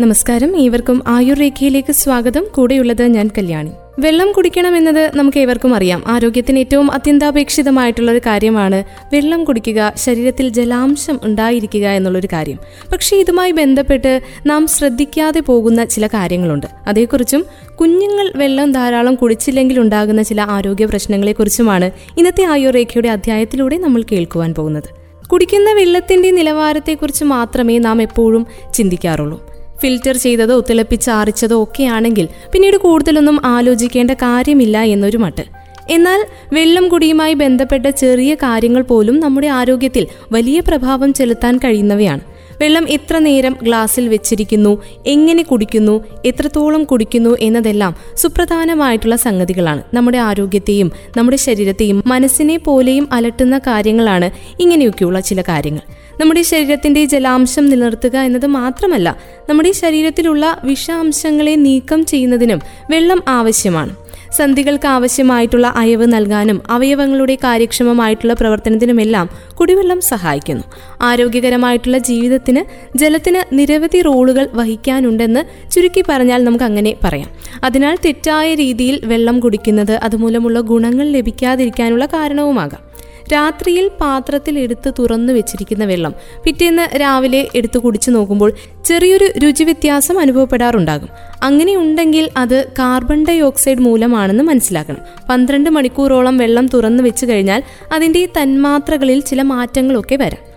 നമസ്കാരം. ഏവർക്കും ആയുർ രേഖയിലേക്ക് സ്വാഗതം. കൂടെയുള്ളത് ഞാൻ കല്യാണി. വെള്ളം കുടിക്കണം കുടിക്കണമെന്നത് നമുക്ക് ഏവർക്കും അറിയാം. ആരോഗ്യത്തിന് ഏറ്റവും അത്യന്താപേക്ഷിതമായിട്ടുള്ള ഒരു കാര്യമാണ് വെള്ളം കുടിക്കുക ശരീരത്തിൽ ജലാംശം ഉണ്ടായിരിക്കുക എന്നുള്ളൊരു കാര്യം. പക്ഷേ ഇതുമായി ബന്ധപ്പെട്ട് നാം ശ്രദ്ധിക്കാതെ പോകുന്ന ചില കാര്യങ്ങളുണ്ട്. അതേക്കുറിച്ചും കുഞ്ഞുങ്ങൾ വെള്ളം ധാരാളം കുടിച്ചില്ലെങ്കിൽ ഉണ്ടാകുന്ന ചില ആരോഗ്യ പ്രശ്നങ്ങളെക്കുറിച്ചുമാണ് ഇന്നത്തെ ആയുർ രേഖയുടെ അധ്യായത്തിലൂടെ നമ്മൾ കേൾക്കുവാൻ പോകുന്നത്. കുടിക്കുന്ന വെള്ളത്തിന്റെ നിലവാരത്തെക്കുറിച്ച് മാത്രമേ നാം എപ്പോഴും ചിന്തിക്കാറുള്ളൂ. ഫിൽറ്റർ ചെയ്തതോ തിളപ്പിച്ചാറിച്ചതോ ഒക്കെയാണെങ്കിൽ പിന്നീട് കൂടുതലൊന്നും ആലോചിക്കേണ്ട കാര്യമില്ല എന്നൊരു മട്ട്. എന്നാൽ വെള്ളം കുടിയുമായി ബന്ധപ്പെട്ട ചെറിയ കാര്യങ്ങൾ പോലും നമ്മുടെ ആരോഗ്യത്തിൽ വലിയ പ്രഭാവം ചെലുത്താൻ കഴിയുന്നവയാണ്. വെള്ളം എത്ര നേരം ഗ്ലാസ്സിൽ വെച്ചിരിക്കുന്നു എങ്ങനെ കുടിക്കുന്നു എത്രത്തോളം കുടിക്കുന്നു എന്നതെല്ലാം സുപ്രധാനമായിട്ടുള്ള സംഗതികളാണ് നമ്മുടെ ആരോഗ്യത്തെയും നമ്മുടെ ശരീരത്തെയും മനസ്സിനെ പോലെയും അലട്ടുന്ന കാര്യങ്ങളാണ് ഇങ്ങനെയൊക്കെയുള്ള ചില കാര്യങ്ങൾ. നമ്മുടെ ശരീരത്തിന്റെ ജലാംശം നിലനിർത്തുക എന്നത് മാത്രമല്ല നമ്മുടെ ശരീരത്തിലുള്ള വിഷാംശങ്ങളെ നീക്കം ചെയ്യുന്നതിനും വെള്ളം ആവശ്യമാണ്. സന്ധികൾക്ക് ആവശ്യമായിട്ടുള്ള അയവ് നൽകാനും അവയവങ്ങളുടെ കാര്യക്ഷമമായിട്ടുള്ള പ്രവർത്തനത്തിനുമെല്ലാം കുടിവെള്ളം സഹായിക്കുന്നു. ആരോഗ്യകരമായിട്ടുള്ള ജീവിതത്തിന് ജലത്തിന് നിരവധി റോളുകൾ വഹിക്കാനുണ്ടെന്ന് ചുരുക്കി പറഞ്ഞാൽ നമുക്ക് അങ്ങനെ പറയാം. അതിനാൽ തെറ്റായ രീതിയിൽ വെള്ളം കുടിക്കുന്നത് അതുമൂലമുള്ള ഗുണങ്ങൾ ലഭിക്കാതിരിക്കാനുള്ള കാരണവുമാകാം. രാത്രിയിൽ പാത്രത്തിൽ എടുത്ത് തുറന്നു വെച്ചിരിക്കുന്ന വെള്ളം പിറ്റേന്ന് രാവിലെ എടുത്തു കുടിച്ചു നോക്കുമ്പോൾ ചെറിയൊരു രുചി വ്യത്യാസം അനുഭവപ്പെടാറുണ്ടാകും. അങ്ങനെ ഉണ്ടെങ്കിൽ അത് കാർബൺ ഡൈ ഓക്സൈഡ് മൂലമാണെന്ന് മനസ്സിലാക്കണം. പന്ത്രണ്ട് മണിക്കൂറോളം വെള്ളം തുറന്നു വെച്ചു കഴിഞ്ഞാൽ അതിന്റെ തന്മാത്രകളിൽ ചില മാറ്റങ്ങളൊക്കെ വരാം.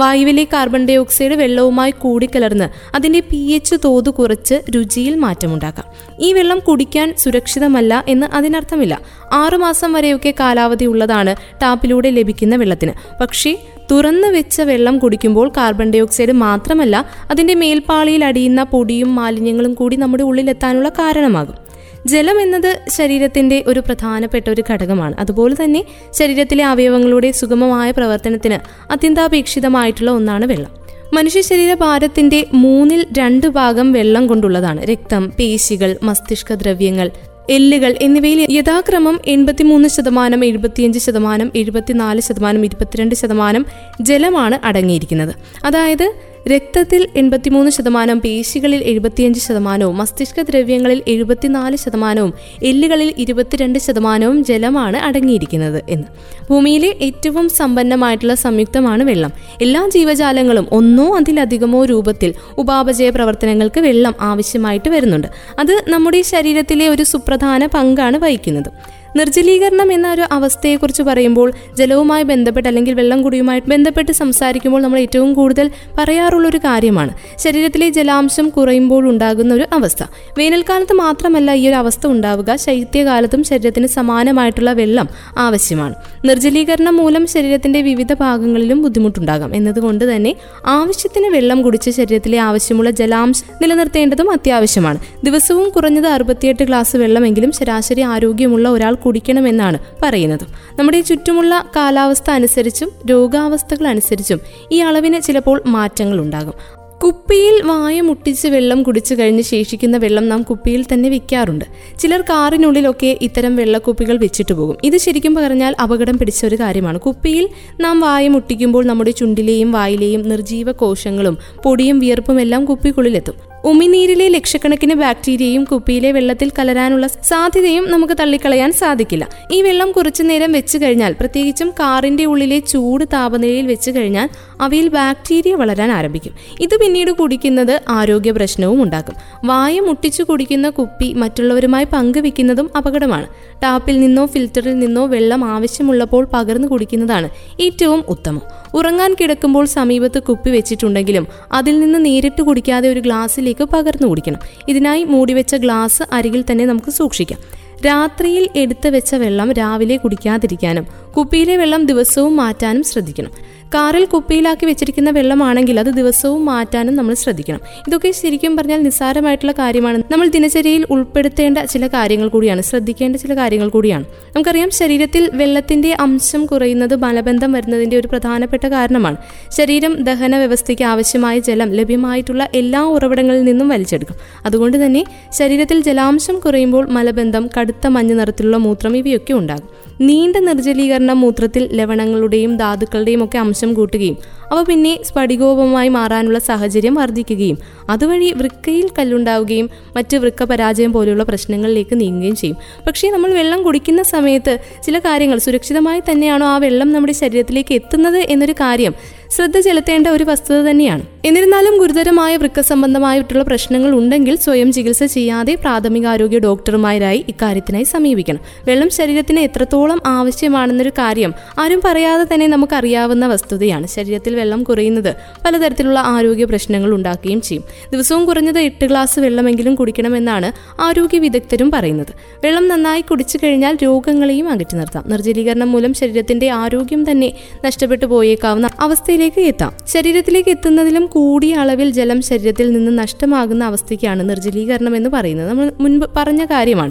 വായുവിലെ കാർബൺ ഡൈ ഓക്സൈഡ് വെള്ളവുമായി കൂടിക്കലർന്ന് അതിന്റെ പി എച്ച് തോത് കുറച്ച് രുചിയിൽ മാറ്റമുണ്ടാക്കാം. ഈ വെള്ളം കുടിക്കാൻ സുരക്ഷിതമല്ല എന്ന് അതിനർത്ഥമില്ല. ആറുമാസം വരെയൊക്കെ കാലാവധി ഉള്ളതാണ് ടാപ്പിലൂടെ ലഭിക്കുന്ന വെള്ളത്തിന്. പക്ഷേ തുറന്നു വെച്ച വെള്ളം കുടിക്കുമ്പോൾ കാർബൺ ഡൈ ഓക്സൈഡ് മാത്രമല്ല അതിന്റെ മേൽപ്പാളിയിൽ അടിയുന്ന പൊടിയും മാലിന്യങ്ങളും കൂടി നമ്മുടെ ഉള്ളിലെത്താനുള്ള കാരണമാകും. ജലം എന്നത് ശരീരത്തിന്റെ ഒരു പ്രധാനപ്പെട്ട ഒരു ഘടകമാണ്. അതുപോലെ തന്നെ ശരീരത്തിലെ അവയവങ്ങളുടെ സുഗമമായ പ്രവർത്തനത്തിന് അത്യന്താപേക്ഷിതമായിട്ടുള്ള ഒന്നാണ് വെള്ളം. മനുഷ്യ ശരീര ഭാരത്തിന്റെ മൂന്നിൽ രണ്ട് ഭാഗം വെള്ളം കൊണ്ടുള്ളതാണ്. രക്തം പേശികൾ മസ്തിഷ്ക ദ്രവ്യങ്ങൾ എല്ലുകൾ എന്നിവയിൽ യഥാക്രമം എൺപത്തിമൂന്ന് ശതമാനം എഴുപത്തിയഞ്ച് ശതമാനം എഴുപത്തിനാല് ശതമാനം ഇരുപത്തിരണ്ട് ശതമാനം ജലമാണ് അടങ്ങിയിരിക്കുന്നത്. അതായത് രക്തത്തിൽ എൺപത്തിമൂന്ന് ശതമാനം പേശികളിൽ എഴുപത്തിയഞ്ച് ശതമാനവും മസ്തിഷ്ക ദ്രവ്യങ്ങളിൽ എഴുപത്തിനാല് ശതമാനവും എല്ലുകളിൽ ഇരുപത്തിരണ്ട് ശതമാനവും ജലമാണ് അടങ്ങിയിരിക്കുന്നത് എന്ന്. ഭൂമിയിലെ ഏറ്റവും സമ്പന്നമായിട്ടുള്ള സംയുക്തമാണ് വെള്ളം. എല്ലാ ജീവജാലങ്ങളും ഒന്നോ അതിലധികമോ രൂപത്തിൽ ഉപാപചയ പ്രവർത്തനങ്ങൾക്ക് വെള്ളം ആവശ്യമായിട്ട് വരുന്നുണ്ട്. അത് നമ്മുടെ ശരീരത്തിലെ ഒരു സുപ്രധാന പങ്കാണ് വഹിക്കുന്നത്. നിർജലീകരണം എന്ന ഒരു അവസ്ഥയെക്കുറിച്ച് പറയുമ്പോൾ ജലവുമായി ബന്ധപ്പെട്ട് അല്ലെങ്കിൽ വെള്ളം കുടിയുമായി ബന്ധപ്പെട്ട് സംസാരിക്കുമ്പോൾ നമ്മൾ ഏറ്റവും കൂടുതൽ പറയാറുള്ള ഒരു കാര്യമാണ്. ശരീരത്തിലെ ജലാംശം കുറയുമ്പോൾ ഉണ്ടാകുന്ന ഒരു അവസ്ഥ. വേനൽക്കാലത്ത് മാത്രമല്ല ഈ ഒരു അവസ്ഥ ഉണ്ടാവുക. ശൈത്യകാലത്തും ശരീരത്തിന് സമാനമായിട്ടുള്ള വെള്ളം ആവശ്യമാണ്. നിർജലീകരണം മൂലം ശരീരത്തിന്റെ വിവിധ ഭാഗങ്ങളിലും ബുദ്ധിമുട്ടുണ്ടാകാം. എന്നതുകൊണ്ട് തന്നെ ആവശ്യത്തിന് വെള്ളം കുടിച്ച് ശരീരത്തിലെ ആവശ്യമുള്ള ജലാംശം നിലനിർത്തേണ്ടതും അത്യാവശ്യമാണ്. ദിവസവും കുറഞ്ഞത് അറുപത്തിയെട്ട് ഗ്ലാസ് വെള്ളമെങ്കിലും ശരാശരി ആരോഗ്യമുള്ള ഒരാൾ കുടിക്കണമെന്നാണ് പറയുന്നത്. നമ്മുടെ ചുറ്റുമുള്ള കാലാവസ്ഥ അനുസരിച്ചും രോഗാവസ്ഥകൾ അനുസരിച്ചും ഈ അളവിന് ചിലപ്പോൾ മാറ്റങ്ങൾ ഉണ്ടാകും. കുപ്പിയിൽ വായ മുട്ടിച്ച് വെള്ളം കുടിച്ചു കഴിഞ്ഞ് ശേഷിക്കുന്ന വെള്ളം നാം കുപ്പിയിൽ തന്നെ വിൽക്കാറുണ്ട് ചിലർ കാറിനുള്ളിലൊക്കെ ഇത്തരം വെള്ളക്കുപ്പികൾ വെച്ചിട്ട് പോകും. ഇത് ശരിക്കും പറഞ്ഞാൽ അപകടം പിടിച്ച ഒരു കാര്യമാണ്. കുപ്പിയിൽ നാം വായ മുട്ടിക്കുമ്പോൾ നമ്മുടെ ചുണ്ടിലെയും വായിലെയും നിർജീവ കോശങ്ങളും പൊടിയും വിയർപ്പും എല്ലാം കുപ്പിക്കുള്ളിലെത്തും. ഉമിനീരിലെ ലക്ഷക്കണക്കിന് ബാക്ടീരിയയും കുപ്പിയിലെ വെള്ളത്തിൽ കലരാനുള്ള സാധ്യതയും നമുക്ക് തള്ളിക്കളയാൻ സാധിക്കില്ല. ഈ വെള്ളം കുറച്ചു നേരം വെച്ചു കഴിഞ്ഞാൽ പ്രത്യേകിച്ചും കാറിന്റെ ഉള്ളിലെ ചൂട് താപനിലയിൽ വെച്ചു കഴിഞ്ഞാൽ അവയിൽ ബാക്ടീരിയ വളരാൻ ആരംഭിക്കും. ഇത് പിന്നീട് കുടിക്കുന്നത് ആരോഗ്യ പ്രശ്നവും ഉണ്ടാക്കും. വായ മുട്ടിച്ചു കുടിക്കുന്ന കുപ്പി മറ്റുള്ളവരുമായി പങ്കുവെക്കുന്നതും അപകടമാണ്. ടാപ്പിൽ നിന്നോ ഫിൽറ്ററിൽ നിന്നോ വെള്ളം ആവശ്യമുള്ളപ്പോൾ പകർന്നു കുടിക്കുന്നതാണ് ഏറ്റവും ഉത്തമം. ഉറങ്ങാൻ കിടക്കുമ്പോൾ സമീപത്ത് കുപ്പി വെച്ചിട്ടുണ്ടെങ്കിലും അതിൽ നിന്ന് നേരിട്ട് കുടിക്കാതെ ഒരു ഗ്ലാസ്സിലേക്ക് പകർന്നു കുടിക്കണം. ഇതിനായി മൂടിവെച്ച ഗ്ലാസ് അരികിൽ തന്നെ നമുക്ക് സൂക്ഷിക്കാം. രാത്രിയിൽ എടുത്തു വെച്ച വെള്ളം രാവിലെ കുടിക്കാതിരിക്കാനും കുപ്പിയിലെ വെള്ളം ദിവസവും മാറ്റാനും ശ്രദ്ധിക്കണം. കാറിൽ കുപ്പിയിലാക്കി വെച്ചിരിക്കുന്ന വെള്ളമാണെങ്കിൽ അത് ദിവസവും മാറ്റാനും നമ്മൾ ശ്രദ്ധിക്കണം. ഇതൊക്കെ ശരിക്കും പറഞ്ഞാൽ നിസ്സാരമായിട്ടുള്ള കാര്യമാണ്. നമ്മൾ ദിനചര്യയിൽ ഉൾപ്പെടുത്തേണ്ട ചില കാര്യങ്ങൾ കൂടിയാണ് ശ്രദ്ധിക്കേണ്ട ചില കാര്യങ്ങൾ കൂടിയാണ്. നമുക്കറിയാം ശരീരത്തിൽ വെള്ളത്തിന്റെ അംശം കുറയുന്നത് മലബന്ധം വരുന്നതിന്റെ ഒരു പ്രധാനപ്പെട്ട കാരണമാണ്. ശരീരം ദഹന വ്യവസ്ഥയ്ക്ക് ആവശ്യമായ ജലം ലഭ്യമായിട്ടുള്ള എല്ലാ ഉറവിടങ്ങളിൽ നിന്നും വലിച്ചെടുക്കും. അതുകൊണ്ട് തന്നെ ശരീരത്തിൽ ജലാംശം കുറയുമ്പോൾ മലബന്ധം കടുത്ത മഞ്ഞ നിറത്തിലുള്ള മൂത്രം ഇവയൊക്കെ ഉണ്ടാകും. നീണ്ട നിർജലീകരണം മൂത്രത്തിൽ ലവണങ്ങളുടെയും ധാതുക്കളുടെയും ഒക്കെ അംശം കൂട്ടുകയും അവ പിന്നെ സ്ഫടികോപമായി മാറാനുള്ള സാഹചര്യം വർദ്ധിക്കുകയും അതുവഴി വൃക്കയിൽ കല്ലുണ്ടാവുകയും മറ്റ് വൃക്ക പരാജയം പോലെയുള്ള പ്രശ്നങ്ങളിലേക്ക് നീങ്ങുകയും ചെയ്യും. പക്ഷേ നമ്മൾ വെള്ളം കുടിക്കുന്ന സമയത്ത് ചില കാര്യങ്ങൾ സുരക്ഷിതമായി തന്നെയാണോ ആ വെള്ളം നമ്മുടെ ശരീരത്തിലേക്ക് എത്തുന്നത് എന്നൊരു കാര്യം ശ്രദ്ധ ചെലുത്തേണ്ട ഒരു വസ്തുത തന്നെയാണ്. എന്നിരുന്നാലും ഗുരുതരമായ വൃക്ക സംബന്ധമായിട്ടുള്ള പ്രശ്നങ്ങൾ ഉണ്ടെങ്കിൽ സ്വയം ചികിത്സ ചെയ്യാതെ പ്രാഥമികാരോഗ്യ ഡോക്ടർമാരായി ഇക്കാര്യത്തിനായി സമീപിക്കണം. വെള്ളം ശരീരത്തിന് എത്രത്തോളം ആവശ്യമാണെന്നൊരു കാര്യം ആരും പറയാതെ തന്നെ നമുക്കറിയാവുന്ന വസ്തുതയാണ്. ശരീരത്തിൽ വെള്ളം കുറയുന്നത് പലതരത്തിലുള്ള ആരോഗ്യ പ്രശ്നങ്ങൾ ഉണ്ടാക്കുകയും ചെയ്യും. ദിവസവും കുറഞ്ഞത് എട്ട് ഗ്ലാസ് വെള്ളമെങ്കിലും കുടിക്കണമെന്നാണ് ആരോഗ്യ വിദഗ്ധരും പറയുന്നത്. വെള്ളം നന്നായി കുടിച്ചു കഴിഞ്ഞാൽ രോഗങ്ങളെയും അകറ്റി നിർത്താം. നിർജലീകരണം മൂലം ശരീരത്തിന്റെ ആരോഗ്യം തന്നെ നഷ്ടപ്പെട്ടു പോയേക്കാവുന്ന അവസ്ഥയിലേക്ക് എത്താം. ശരീരത്തിലേക്ക് എത്തുന്നതിലും കൂടിയ അളവിൽ ജലം ശരീരത്തിൽ നിന്ന് നഷ്ടമാകുന്ന അവസ്ഥയ്ക്കാണ് നിർജലീകരണം എന്ന് പറയുന്നത്. നമ്മൾ മുൻപ് പറഞ്ഞ കാര്യമാണ്.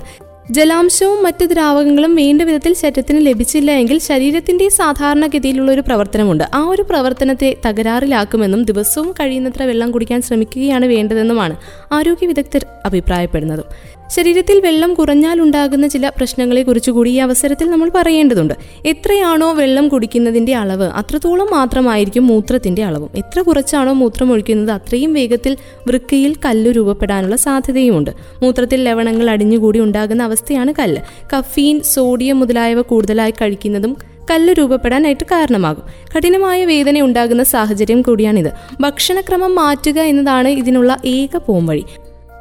ജലാംശവും മറ്റ് ദ്രാവകങ്ങളും വേണ്ട വിധത്തിൽ ശരീരത്തിന് ലഭിച്ചില്ല എങ്കിൽ ശരീരത്തിന്റെ സാധാരണഗതിയിലുള്ള ഒരു പ്രവർത്തനമുണ്ട്. ആ ഒരു പ്രവർത്തനത്തെ തകരാറിലാക്കുമെന്നും ദിവസവും കഴിയുന്നത്ര വെള്ളം കുടിക്കാൻ ശ്രമിക്കുകയാണ് വേണ്ടതെന്നുമാണ് ആരോഗ്യ വിദഗ്ധർ അഭിപ്രായപ്പെടുന്നതും. ശരീരത്തിൽ വെള്ളം കുറഞ്ഞാൽ ഉണ്ടാകുന്ന ചില പ്രശ്നങ്ങളെ കുറിച്ച് കൂടി ഈ അവസരത്തിൽ നമ്മൾ പറയേണ്ടതുണ്ട്. എത്രയാണോ വെള്ളം കുടിക്കുന്നതിന്റെ അളവ് അത്രത്തോളം മാത്രമായിരിക്കും മൂത്രത്തിന്റെ അളവും. എത്ര കുറച്ചാണോ മൂത്രം ഒഴിക്കുന്നത് അത്രയും വേഗത്തിൽ വൃക്കയിൽ കല്ല് രൂപപ്പെടാനുള്ള സാധ്യതയുമുണ്ട്. മൂത്രത്തിൽ ലവണങ്ങൾ അടിഞ്ഞുകൂടി ഉണ്ടാകുന്ന അവസ്ഥയാണ് കല്ല്. കഫീൻ സോഡിയം മുതലായവ കൂടുതലായി കഴിക്കുന്നതും കല്ല് രൂപപ്പെടാനായിട്ട് കാരണമാകും. കഠിനമായ വേദന ഉണ്ടാകുന്ന സാഹചര്യം കൂടിയാണിത്. ഭക്ഷണക്രമം മാറ്റുക എന്നതാണ് ഇതിനുള്ള ഏക പോംവഴി.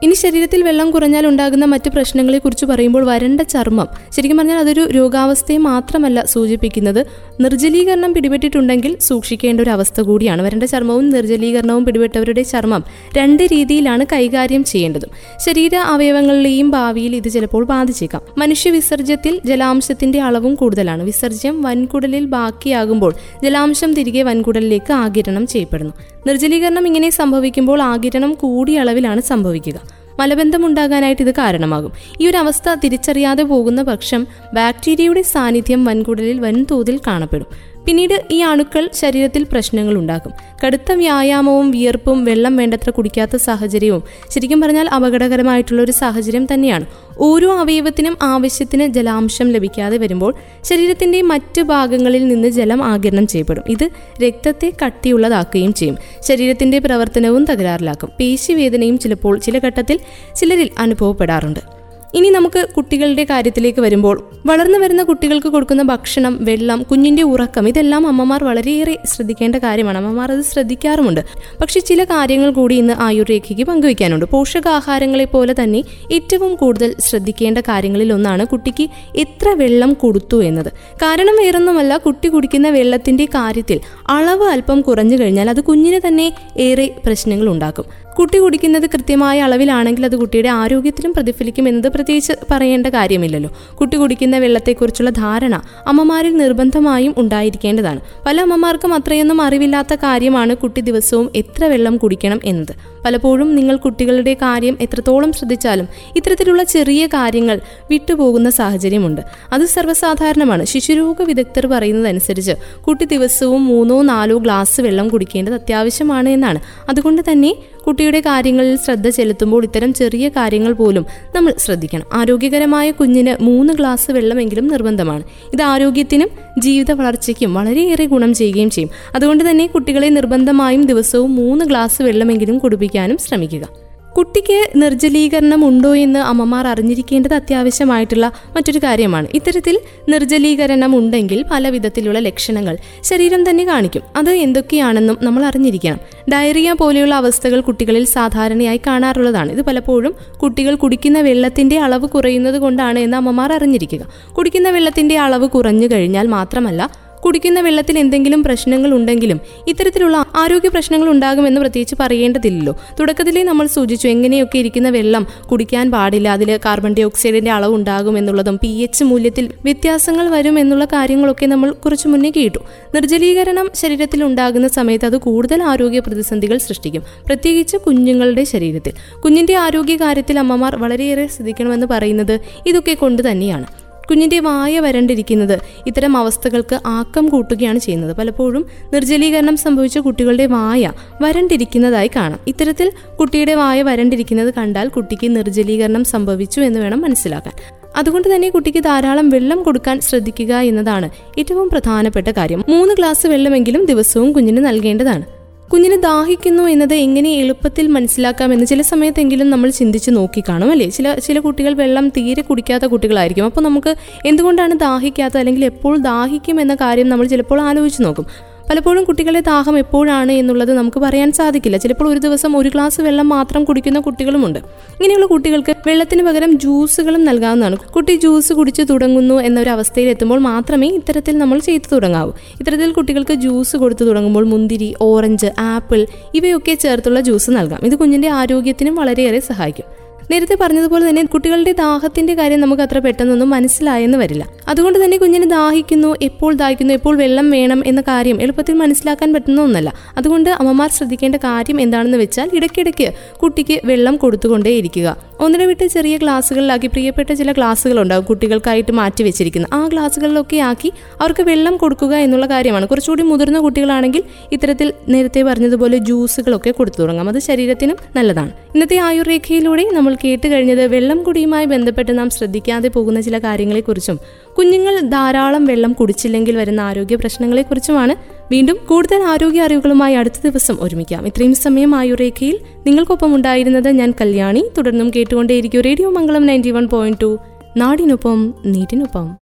ഇനി ശരീരത്തിൽ വെള്ളം കുറഞ്ഞാൽ ഉണ്ടാകുന്ന മറ്റു പ്രശ്നങ്ങളെ കുറിച്ച് പറയുമ്പോൾ വരണ്ട ചർമ്മം. ശരിക്കും പറഞ്ഞാൽ അതൊരു രോഗാവസ്ഥയെ മാത്രമല്ല സൂചിപ്പിക്കുന്നത്. നിർജലീകരണം പിടിപെട്ടിട്ടുണ്ടെങ്കിൽ സൂക്ഷിക്കേണ്ട ഒരു അവസ്ഥ കൂടിയാണ്. വരണ്ട ചർമ്മവും നിർജലീകരണവും പിടിപെട്ടവരുടെ ചർമ്മം രണ്ട് രീതിയിലാണ് കൈകാര്യം ചെയ്യേണ്ടതും. ശരീര അവയവങ്ങളിലെയും ഭാവിയിൽ ഇത് ചിലപ്പോൾ ബാധിച്ചേക്കാം. മനുഷ്യ വിസർജ്യത്തിൽ ജലാംശത്തിന്റെ അളവും കൂടുതലാണ്. വിസർജ്യം വൻകുടലിൽ ബാക്കിയാകുമ്പോൾ ജലാംശം തിരികെ വൻകുടലിലേക്ക് ആകിരണം ചെയ്യപ്പെടുന്നു. നിർജലീകരണം ഇങ്ങനെ സംഭവിക്കുമ്പോൾ ആകിരണം കൂടിയ അളവിലാണ് സംഭവിക്കുക. മലബന്ധമുണ്ടാകാനായിട്ട് ഇത് കാരണമാകും. ഈ ഒരു അവസ്ഥ തിരിച്ചറിയാതെ പോകുന്ന പക്ഷം ബാക്ടീരിയയുടെ സാന്നിധ്യം വൻകുടലിൽ വൻതോതിൽ കാണപ്പെടും. പിന്നീട് ഈ അണുക്കൾ ശരീരത്തിൽ പ്രശ്നങ്ങൾ ഉണ്ടാക്കും കടുത്ത വ്യായാമവും വിയർപ്പും വെള്ളം വേണ്ടത്ര കുടിക്കാത്ത സാഹചര്യവും ശരിക്കും പറഞ്ഞാൽ അപകടകരമായിട്ടുള്ള ഒരു സാഹചര്യം തന്നെയാണ്. ഓരോ അവയവത്തിനും ആവശ്യത്തിന് ജലാംശം ലഭിക്കാതെ വരുമ്പോൾ ശരീരത്തിന്റെ മറ്റ് ഭാഗങ്ങളിൽ നിന്ന് ജലം ആകിരണം ചെയ്യപ്പെടും. ഇത് രക്തത്തെ കട്ടിയുള്ളതാക്കുകയും ചെയ്യും. ശരീരത്തിന്റെ പ്രവർത്തനവും തകരാറിലാക്കും. പേശിവേദനയും ചിലപ്പോൾ ചില ഘട്ടത്തിൽ ചിലരിൽ അനുഭവപ്പെടാറുണ്ട്. ഇനി നമുക്ക് കുട്ടികളുടെ കാര്യത്തിലേക്ക് വരുമ്പോൾ വളർന്നു വരുന്ന കുട്ടികൾക്ക് കൊടുക്കുന്ന ഭക്ഷണം വെള്ളം കുഞ്ഞിന്റെ ഉറക്കം ഇതെല്ലാം അമ്മമാർ വളരെയേറെ ശ്രദ്ധിക്കേണ്ട കാര്യമാണ്. അമ്മമാർ അത് ശ്രദ്ധിക്കാറുമുണ്ട്. പക്ഷെ ചില കാര്യങ്ങൾ കൂടി ഇന്ന് ആയുർരേഖയ്ക്ക് പങ്കുവയ്ക്കാനുണ്ട്. പോഷകാഹാരങ്ങളെ പോലെ തന്നെ ഏറ്റവും കൂടുതൽ ശ്രദ്ധിക്കേണ്ട കാര്യങ്ങളിൽ ഒന്നാണ് കുട്ടിക്ക് എത്ര വെള്ളം കൊടുത്തു എന്നത്. കാരണം വേറൊന്നുമല്ല കുട്ടി കുടിക്കുന്ന വെള്ളത്തിന്റെ കാര്യത്തിൽ അളവ് അല്പം കുറഞ്ഞു കഴിഞ്ഞാൽ അത് കുഞ്ഞിന് തന്നെ ഏറെ പ്രശ്നങ്ങൾ ഉണ്ടാക്കും. കുട്ടി കുടിക്കുന്നത് കൃത്യമായ അളവിലാണെങ്കിൽ അത് കുട്ടിയുടെ ആരോഗ്യത്തിലും പ്രതിഫലിക്കും എന്നത് പ്രത്യേകിച്ച് പറയേണ്ട കാര്യമില്ലല്ലോ. കുട്ടി കുടിക്കുന്ന വെള്ളത്തെക്കുറിച്ചുള്ള ധാരണ അമ്മമാരിൽ നിർബന്ധമായും ഉണ്ടായിരിക്കേണ്ടതാണ്. പല അമ്മമാർക്കും അത്രയൊന്നും അറിവില്ലാത്ത കാര്യമാണ് കുട്ടി ദിവസവും എത്ര വെള്ളം കുടിക്കണം എന്നത്. പലപ്പോഴും നിങ്ങൾ കുട്ടികളുടെ കാര്യം എത്രത്തോളം ശ്രദ്ധിച്ചാലും ഇത്തരത്തിലുള്ള ചെറിയ കാര്യങ്ങൾ വിട്ടുപോകുന്ന സാഹചര്യമുണ്ട്. അത് സർവസാധാരണമാണ്. ശിശുരോഗ വിദഗ്ധർ പറയുന്നതനുസരിച്ച് കുട്ടി ദിവസവും മൂന്നോ നാലോ ഗ്ലാസ് വെള്ളം കുടിക്കേണ്ടത് അത്യാവശ്യമാണ് എന്നാണ്. അതുകൊണ്ട് തന്നെ കുട്ടിയുടെ കാര്യങ്ങളിൽ ശ്രദ്ധ ചെലുത്തുമ്പോൾ ഇത്തരം ചെറിയ കാര്യങ്ങൾ പോലും നമ്മൾ ശ്രദ്ധിക്കണം. ആരോഗ്യകരമായ കുഞ്ഞിന് മൂന്ന് ഗ്ലാസ് വെള്ളമെങ്കിലും നിർബന്ധമാണ്. ഇത് ആരോഗ്യത്തിനും ജീവിത വളർച്ചയ്ക്കും വളരെയേറെ ഗുണം ചെയ്യുകയും ചെയ്യും. അതുകൊണ്ട് തന്നെ കുട്ടികളെ നിർബന്ധമായും ദിവസവും മൂന്ന് ഗ്ലാസ് വെള്ളമെങ്കിലും കുടിപ്പിക്കാനും ശ്രമിക്കുക. കുട്ടിക്ക് നിർജലീകരണം ഉണ്ടോ എന്ന് അമ്മമാർ അറിഞ്ഞിരിക്കേണ്ടത് അത്യാവശ്യമായിട്ടുള്ള മറ്റൊരു കാര്യമാണ്. ഇത്തരത്തിൽ നിർജലീകരണം ഉണ്ടെങ്കിൽ പല വിധത്തിലുള്ള ലക്ഷണങ്ങൾ ശരീരം തന്നെ കാണിക്കും. അത് എന്തൊക്കെയാണെന്നും നമ്മൾ അറിഞ്ഞിരിക്കണം. ഡയറിയ പോലെയുള്ള അവസ്ഥകൾ കുട്ടികളിൽ സാധാരണയായി കാണാറുള്ളതാണ്. ഇത് പലപ്പോഴും കുട്ടികൾ കുടിക്കുന്ന വെള്ളത്തിന്റെ അളവ് കുറയുന്നത് കൊണ്ടാണ് എന്ന് അമ്മമാർ അറിഞ്ഞിരിക്കുക. കുടിക്കുന്ന വെള്ളത്തിന്റെ അളവ് കുറഞ്ഞു കഴിഞ്ഞാൽ മാത്രമല്ല കുടിക്കുന്ന വെള്ളത്തിൽ എന്തെങ്കിലും പ്രശ്നങ്ങൾ ഉണ്ടെങ്കിലും ഇത്തരത്തിലുള്ള ആരോഗ്യ പ്രശ്നങ്ങൾ ഉണ്ടാകുമെന്ന് പ്രത്യേകിച്ച് പറയേണ്ടതില്ലല്ലോ. തുടക്കത്തിലേ നമ്മൾ സൂചിച്ചു എങ്ങനെയൊക്കെ ഇരിക്കുന്ന വെള്ളം കുടിക്കാൻ പാടില്ല അതിൽ കാർബൺ ഡൈ ഓക്സൈഡിന്റെ അളവ് ഉണ്ടാകും എന്നുള്ളതും പി എച്ച് മൂല്യത്തിൽ വ്യത്യാസങ്ങൾ വരും എന്നുള്ള കാര്യങ്ങളൊക്കെ നമ്മൾ കുറച്ചു മുന്നേ കേട്ടു. നിർജലീകരണം ശരീരത്തിൽ ഉണ്ടാകുന്ന സമയത്ത് അത് കൂടുതൽ ആരോഗ്യ പ്രതിസന്ധികൾ സൃഷ്ടിക്കും. പ്രത്യേകിച്ച് കുഞ്ഞുങ്ങളുടെ ശരീരത്തിൽ. കുഞ്ഞിന്റെ ആരോഗ്യ കാര്യത്തിൽ അമ്മമാർ വളരെയേറെ ശ്രദ്ധിക്കണമെന്ന് പറയുന്നത് ഇതൊക്കെ കൊണ്ട് തന്നെയാണ്. കുഞ്ഞിന്റെ വായ വരണ്ടിരിക്കുന്നത് ഇത്തരം അവസ്ഥകൾക്ക് ആക്കം കൂട്ടുകയാണ് ചെയ്യുന്നത്. പലപ്പോഴും നിർജലീകരണം സംഭവിച്ച കുട്ടികളുടെ വായ വരണ്ടിരിക്കുന്നതായി കാണാം. ഇത്തരത്തിൽ കുട്ടിയുടെ വായ വരണ്ടിരിക്കുന്നത് കണ്ടാൽ കുട്ടിക്ക് നിർജലീകരണം സംഭവിച്ചു എന്ന് വേണം മനസ്സിലാക്കാൻ. അതുകൊണ്ട് തന്നെ കുട്ടിക്ക് ധാരാളം വെള്ളം കൊടുക്കാൻ ശ്രദ്ധിക്കുക എന്നതാണ് ഏറ്റവും പ്രധാനപ്പെട്ട കാര്യം. മൂന്ന് ഗ്ലാസ് വെള്ളമെങ്കിലും ദിവസവും കുഞ്ഞിന് നൽകേണ്ടതാണ്. കുഞ്ഞിന് ദാഹിക്കുന്നു എന്നത് എങ്ങനെ എളുപ്പത്തിൽ മനസ്സിലാക്കാമെന്ന് ചില സമയത്തെങ്കിലും നമ്മൾ ചിന്തിച്ച് നോക്കിക്കാണും അല്ലേ? ചില ചില കുട്ടികൾ വെള്ളം തീരെ കുടിക്കാത്ത കുട്ടികളായിരിക്കും. അപ്പോൾ നമുക്ക് എന്തുകൊണ്ടാണ് ദാഹിക്കാത്തത്? അല്ലെങ്കിൽ എപ്പോൾ ദാഹിക്കും എന്ന കാര്യം നമ്മൾ ചിലപ്പോൾ ആലോചിച്ച് നോക്കും. പലപ്പോഴും കുട്ടികളുടെ ദാഹം എപ്പോഴാണ് എന്നുള്ളത് നമുക്ക് പറയാൻ സാധിക്കില്ല. ചിലപ്പോൾ ഒരു ദിവസം ഒരു ഗ്ലാസ് വെള്ളം മാത്രം കുടിക്കുന്ന കുട്ടികളുമുണ്ട്. ഇങ്ങനെയുള്ള കുട്ടികൾക്ക് വെള്ളത്തിന് പകരം ജ്യൂസുകളും നൽകാവുന്നതാണ്. കുട്ടി ജ്യൂസ് കുടിച്ച് തുടങ്ങുന്നു എന്നൊരു അവസ്ഥയിൽ എത്തുമ്പോൾ മാത്രമേ ഇത്തരത്തിൽ നമ്മൾ ചെയ്തു തുടങ്ങാവൂ. ഇത്തരത്തിൽ കുട്ടികൾക്ക് ജ്യൂസ് കൊടുത്തു തുടങ്ങുമ്പോൾ മുന്തിരി ഓറഞ്ച് ആപ്പിൾ ഇവയൊക്കെ ചേർത്തുള്ള ജ്യൂസ് നൽകാം. ഇത് കുഞ്ഞിന്റെ ആരോഗ്യത്തിനും വളരെയേറെ സഹായിക്കും. നേരത്തെ പറഞ്ഞതുപോലെ തന്നെ കുട്ടികളുടെ ദാഹത്തിന്റെ കാര്യം നമുക്ക് അത്ര പെട്ടെന്നൊന്നും മനസ്സിലായെന്ന് വരില്ല. അതുകൊണ്ട് തന്നെ കുഞ്ഞിന് ദാഹിക്കുന്നു എപ്പോൾ ദാഹിക്കുന്നു എപ്പോൾ വെള്ളം വേണം എന്ന കാര്യം എളുപ്പത്തിൽ മനസ്സിലാക്കാൻ പറ്റുന്ന ഒന്നല്ല. അതുകൊണ്ട് അമ്മമാർ ശ്രദ്ധിക്കേണ്ട കാര്യം എന്താണെന്ന് വെച്ചാൽ ഇടയ്ക്കിടയ്ക്ക് കുട്ടിക്ക് വെള്ളം കൊടുത്തുകൊണ്ടേ ഇരിക്കുക. ഒന്നിനെ വിട്ട് ചെറിയ ഗ്ലാസ്സുകളിലാക്കി പ്രിയപ്പെട്ട ചില ഗ്ലാസ്സുകൾ ഉണ്ടാകും കുട്ടികൾക്കായിട്ട് മാറ്റി വെച്ചിരിക്കുന്നത് ആ ഗ്ലാസ്സുകളിലൊക്കെ ആക്കി അവർക്ക് വെള്ളം കൊടുക്കുക എന്നുള്ള കാര്യമാണ്. കുറച്ചുകൂടി മുതിർന്ന കുട്ടികളാണെങ്കിൽ ഇത്തരത്തിൽ നേരത്തെ പറഞ്ഞതുപോലെ ജ്യൂസുകളൊക്കെ കൊടുത്തു തുടങ്ങാം. അത് ശരീരത്തിനും നല്ലതാണ്. ഇന്നത്തെ ആയുർരേഖയിലൂടെ നമ്മൾ കേട്ട് കഴിഞ്ഞത് വെള്ളം കുടിയുമായി ബന്ധപ്പെട്ട് നാം ശ്രദ്ധിക്കാതെ പോകുന്ന ചില കാര്യങ്ങളെക്കുറിച്ചും കുഞ്ഞുങ്ങൾ ധാരാളം വെള്ളം കുടിച്ചില്ലെങ്കിൽ വരുന്ന ആരോഗ്യ പ്രശ്നങ്ങളെക്കുറിച്ചുമാണ്. വീണ്ടും കൂടുതൽ ആരോഗ്യ അറിവുകളുമായി അടുത്ത ദിവസം ഒരുമിക്കാം. ഇത്രയും സമയം ആയുർരേഖയിൽ നിങ്ങൾക്കൊപ്പം ഉണ്ടായിരുന്നത് ഞാൻ കല്യാണി. തുടർന്നും കേട്ടുകൊണ്ടേയിരിക്കും radio Mangalam ninety one point two. നാടിനൊപ്പം നീട്ടിനൊപ്പം